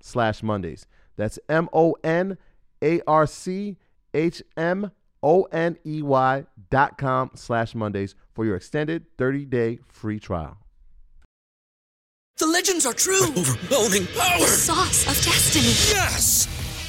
slash Mondays. That's M O N A R C H M O N E Y dot com slash Mondays for your extended 30 day free trial. The legends are true. Overwhelming power! The sauce of destiny. Yes!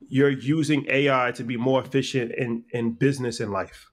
you're using AI to be more efficient in, in business and life?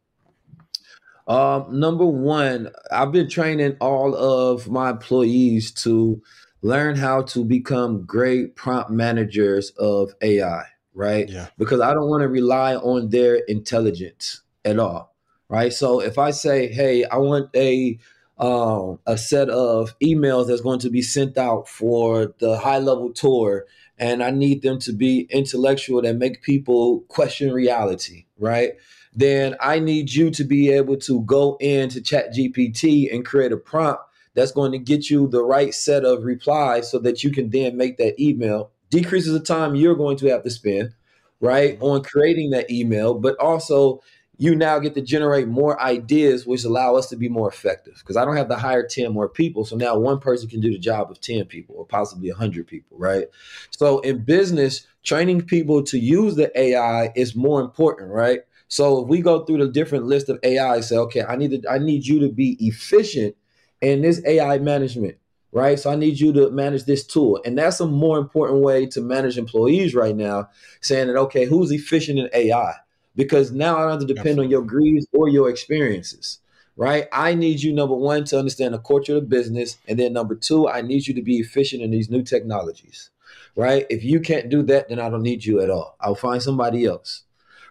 Um, number one, I've been training all of my employees to learn how to become great prompt managers of AI, right? Yeah. Because I don't want to rely on their intelligence at all, right? So if I say, hey, I want a um, a set of emails that's going to be sent out for the high level tour and I need them to be intellectual that make people question reality, right? Then I need you to be able to go into Chat GPT and create a prompt that's going to get you the right set of replies so that you can then make that email. Decreases the time you're going to have to spend, right, on creating that email, but also you now get to generate more ideas, which allow us to be more effective. Because I don't have to hire 10 more people. So now one person can do the job of 10 people or possibly 100 people, right? So in business, training people to use the AI is more important, right? So if we go through the different list of AI, say, okay, I need to, I need you to be efficient in this AI management, right? So I need you to manage this tool. And that's a more important way to manage employees right now, saying that, okay, who's efficient in AI? Because now I don't have to depend Absolutely. on your greeds or your experiences, right? I need you, number one, to understand the culture of the business. And then number two, I need you to be efficient in these new technologies, right? If you can't do that, then I don't need you at all. I'll find somebody else,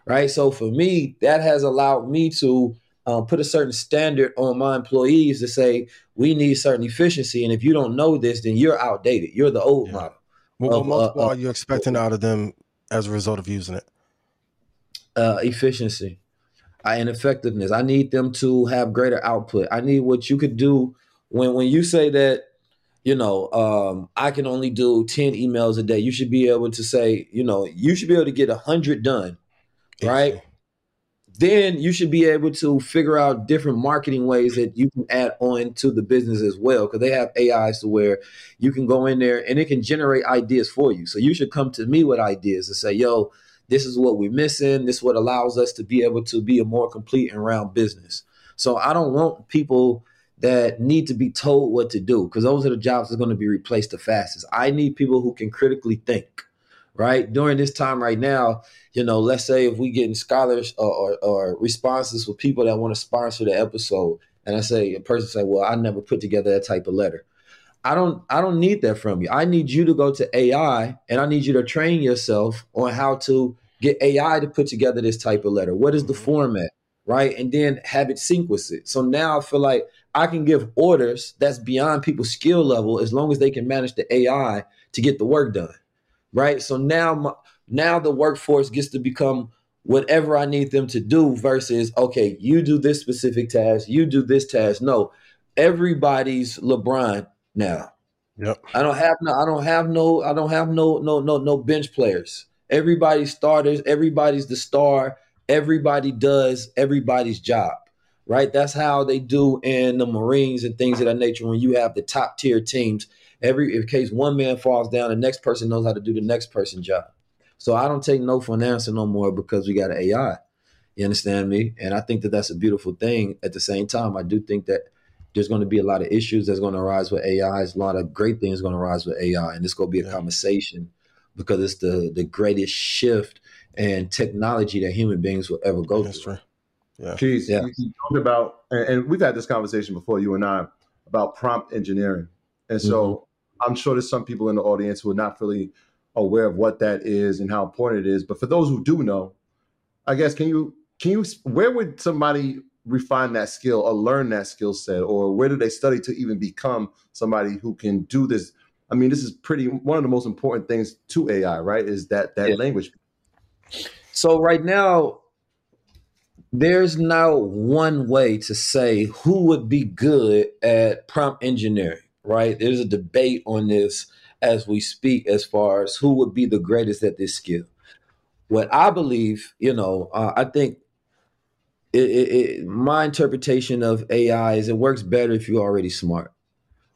right? So for me, that has allowed me to uh, put a certain standard on my employees to say, we need certain efficiency. And if you don't know this, then you're outdated. You're the old yeah. model. What, what multiple uh, are you expecting out of them as a result of using it? Uh, efficiency and effectiveness. I need them to have greater output. I need what you could do when when you say that you know um, I can only do ten emails a day. You should be able to say you know you should be able to get a hundred done, right? Then you should be able to figure out different marketing ways that you can add on to the business as well. Because they have AIs to where you can go in there and it can generate ideas for you. So you should come to me with ideas and say, "Yo, this is what we're missing. This is what allows us to be able to be a more complete and round business. So I don't want people that need to be told what to do because those are the jobs that are going to be replaced the fastest. I need people who can critically think, right? During this time right now, you know, let's say if we getting scholars or, or, or responses for people that want to sponsor the episode, and I say a person say, "Well, I never put together that type of letter." I don't I don't need that from you. I need you to go to AI and I need you to train yourself on how to get AI to put together this type of letter. What is the mm-hmm. format? Right. And then have it sequence it. So now I feel like I can give orders that's beyond people's skill level as long as they can manage the AI to get the work done. Right. So now my, now the workforce gets to become whatever I need them to do versus okay, you do this specific task, you do this task. No, everybody's LeBron now. Yep. I don't have no I don't have no I don't have no no no no bench players. Everybody's starters, everybody's the star, everybody does everybody's job. Right? That's how they do in the Marines and things of that nature when you have the top tier teams. Every in case one man falls down, the next person knows how to do the next person's job. So I don't take no for an answer no more because we got an AI. You understand me? And I think that that's a beautiful thing. At the same time, I do think that there's going to be a lot of issues that's going to arise with AI. There's a lot of great things going to arise with AI, and it's going to be a Yeah. conversation because it's the the greatest shift and technology that human beings will ever go That's through. true. Yeah. Keith, Yeah. you, you talked about, and, and we've had this conversation before, you and I, about prompt engineering. And so mm-hmm. I'm sure there's some people in the audience who are not really aware of what that is and how important it is. But for those who do know, I guess can you can you where would somebody refine that skill or learn that skill set, or where do they study to even become somebody who can do this? I mean, this is pretty one of the most important things to AI, right? Is that that Yeah. language? So right now, there's no one way to say who would be good at prompt engineering, right? There's a debate on this as we speak as far as who would be the greatest at this skill. What I believe, you know, uh, I think it, it, it, my interpretation of AI is it works better if you're already smart,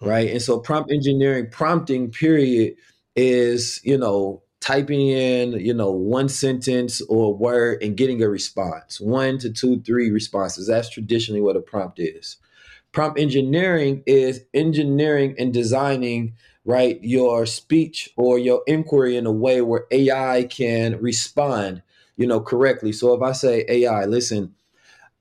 hmm. right? And so prompt engineering, prompting, period, is you know typing in you know one sentence or word and getting a response, one to two, three responses. That's traditionally what a prompt is. Prompt engineering is engineering and designing right your speech or your inquiry in a way where AI can respond, you know, correctly. So if I say AI, listen,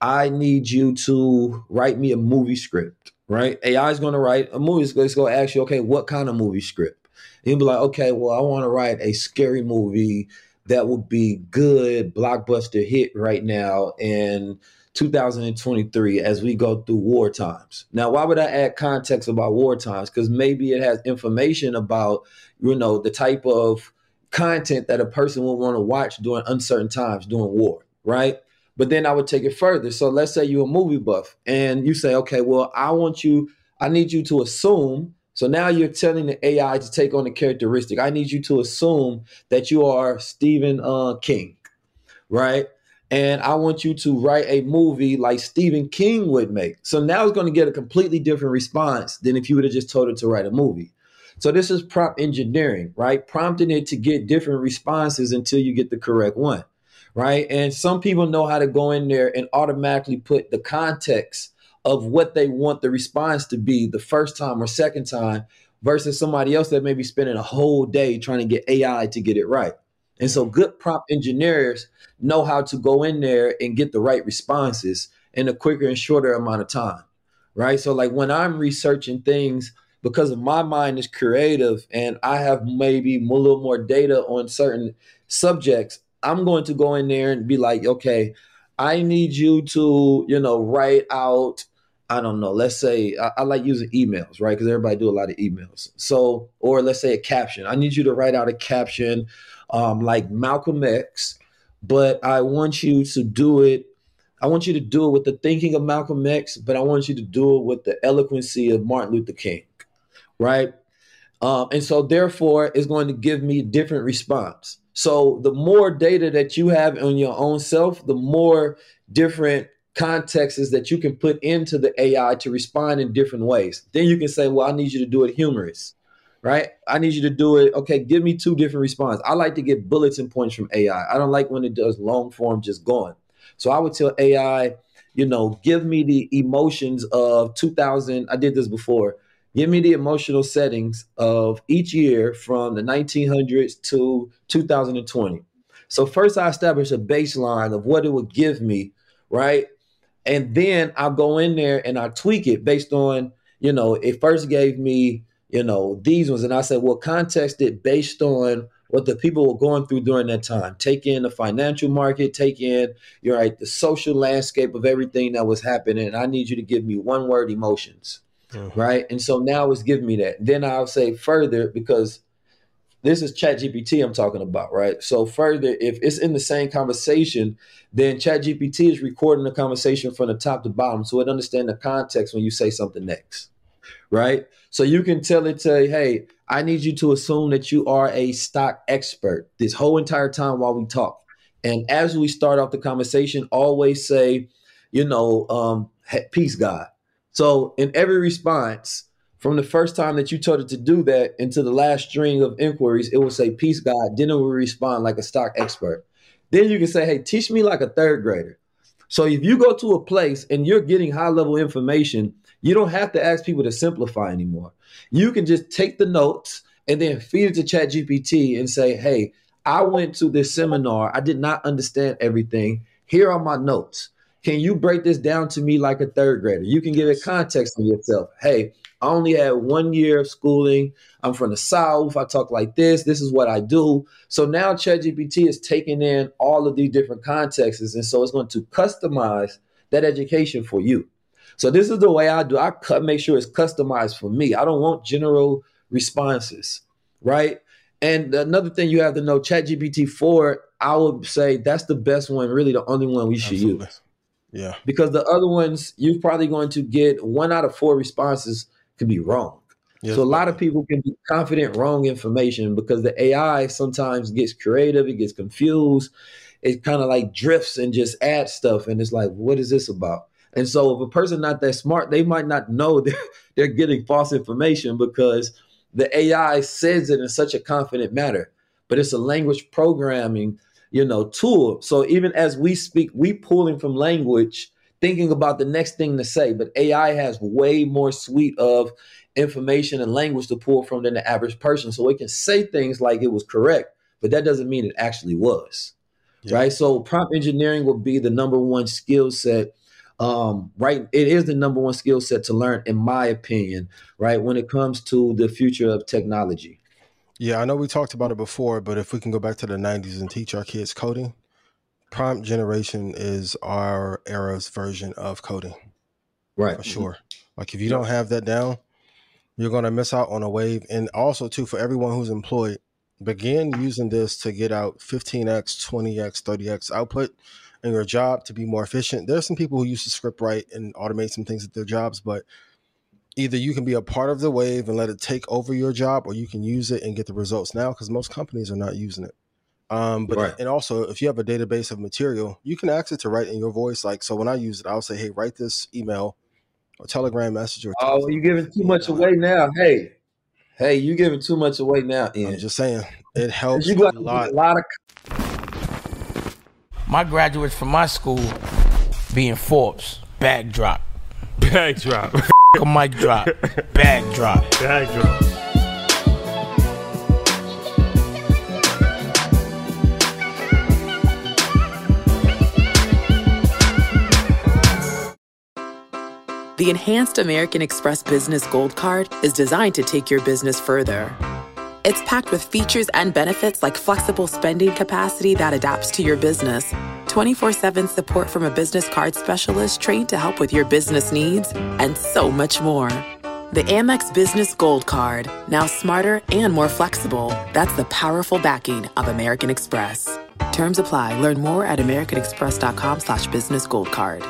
I need you to write me a movie script, right? AI is going to write a movie. Script. It's going to ask you, okay, what kind of movie script? And you'll be like, okay, well, I want to write a scary movie that would be good, blockbuster hit right now in 2023 as we go through war times. Now, why would I add context about war times? Because maybe it has information about, you know, the type of content that a person will want to watch during uncertain times during war, right? But then I would take it further. So let's say you're a movie buff and you say, okay, well, I want you, I need you to assume. So now you're telling the AI to take on the characteristic. I need you to assume that you are Stephen uh, King, right? And I want you to write a movie like Stephen King would make. So now it's going to get a completely different response than if you would have just told it to write a movie. So this is prompt engineering, right? Prompting it to get different responses until you get the correct one right? And some people know how to go in there and automatically put the context of what they want the response to be the first time or second time versus somebody else that may be spending a whole day trying to get AI to get it right. And so good prompt engineers know how to go in there and get the right responses in a quicker and shorter amount of time. Right. So like when I'm researching things because my mind is creative and I have maybe a little more data on certain subjects, I'm going to go in there and be like, okay, I need you to, you know, write out, I don't know, let's say I, I like using emails, right? Because everybody do a lot of emails. So, or let's say a caption. I need you to write out a caption um, like Malcolm X, but I want you to do it. I want you to do it with the thinking of Malcolm X, but I want you to do it with the eloquency of Martin Luther King, right? Um, and so, therefore, it's going to give me different response. So the more data that you have on your own self, the more different contexts that you can put into the AI to respond in different ways. Then you can say, well, I need you to do it humorous, right? I need you to do it. Okay, give me two different responses. I like to get bullets and points from AI. I don't like when it does long form just going. So I would tell AI, you know, give me the emotions of 2000. I did this before. Give me the emotional settings of each year from the 1900s to 2020. So first I establish a baseline of what it would give me, right? And then I'll go in there and I tweak it based on, you know, it first gave me, you know, these ones. And I said, well, context it based on what the people were going through during that time. Take in the financial market, take in, you're right, the social landscape of everything that was happening. And I need you to give me one word emotions. Mm-hmm. Right. And so now it's giving me that. Then I'll say further because this is chat gpt i'm talking about right so further if it's in the same conversation then chat gpt is recording the conversation from the top to bottom so it understands the context when you say something next right so you can tell it to hey i need you to assume that you are a stock expert this whole entire time while we talk and as we start off the conversation always say you know um peace god so in every response from the first time that you told it to do that into the last string of inquiries, it will say, Peace, God. Then it will respond like a stock expert. Then you can say, Hey, teach me like a third grader. So if you go to a place and you're getting high level information, you don't have to ask people to simplify anymore. You can just take the notes and then feed it to ChatGPT and say, Hey, I went to this seminar. I did not understand everything. Here are my notes. Can you break this down to me like a third grader? You can give it context for yourself. Hey, I only had one year of schooling. I'm from the South. I talk like this. This is what I do. So now ChatGPT is taking in all of these different contexts. And so it's going to customize that education for you. So this is the way I do. I cut, make sure it's customized for me. I don't want general responses, right? And another thing you have to know, ChatGPT 4, I would say that's the best one, really the only one we should Absolutely. use. Yeah. Because the other ones, you're probably going to get one out of four responses could be wrong. Yes. So a lot of people can be confident wrong information because the AI sometimes gets creative, it gets confused, it kind of like drifts and just adds stuff, and it's like, what is this about? And so if a person not that smart, they might not know they're, they're getting false information because the AI says it in such a confident manner, but it's a language programming, you know, tool. So even as we speak, we pulling from language thinking about the next thing to say. But AI has way more suite of information and language to pull from than the average person. So it can say things like it was correct, but that doesn't mean it actually was. Yeah. Right. So prompt engineering will be the number one skill set. Um, right. It is the number one skill set to learn, in my opinion, right, when it comes to the future of technology. Yeah, I know we talked about it before, but if we can go back to the 90s and teach our kids coding, prompt generation is our era's version of coding. Right. For sure. Like if you don't have that down, you're going to miss out on a wave. And also, too, for everyone who's employed, begin using this to get out 15x, 20x, 30x output in your job to be more efficient. There's some people who use the script write and automate some things at their jobs, but either you can be a part of the wave and let it take over your job, or you can use it and get the results now because most companies are not using it. Um, but right. and also if you have a database of material, you can ask it to write in your voice. Like so, when I use it, I'll say, "Hey, write this email or Telegram message." Or oh, you giving too much away now? Hey, hey, you giving too much away now? Ian. I'm just saying it helps you got a lot. A lot of. My graduates from my school being Forbes, backdrop drop, bag drop, a mic drop, bag drop, bag drop. The Enhanced American Express Business Gold Card is designed to take your business further. It's packed with features and benefits like flexible spending capacity that adapts to your business, 24 7 support from a business card specialist trained to help with your business needs, and so much more. The Amex Business Gold Card, now smarter and more flexible. That's the powerful backing of American Express. Terms apply. Learn more at americanexpress.com slash business gold card.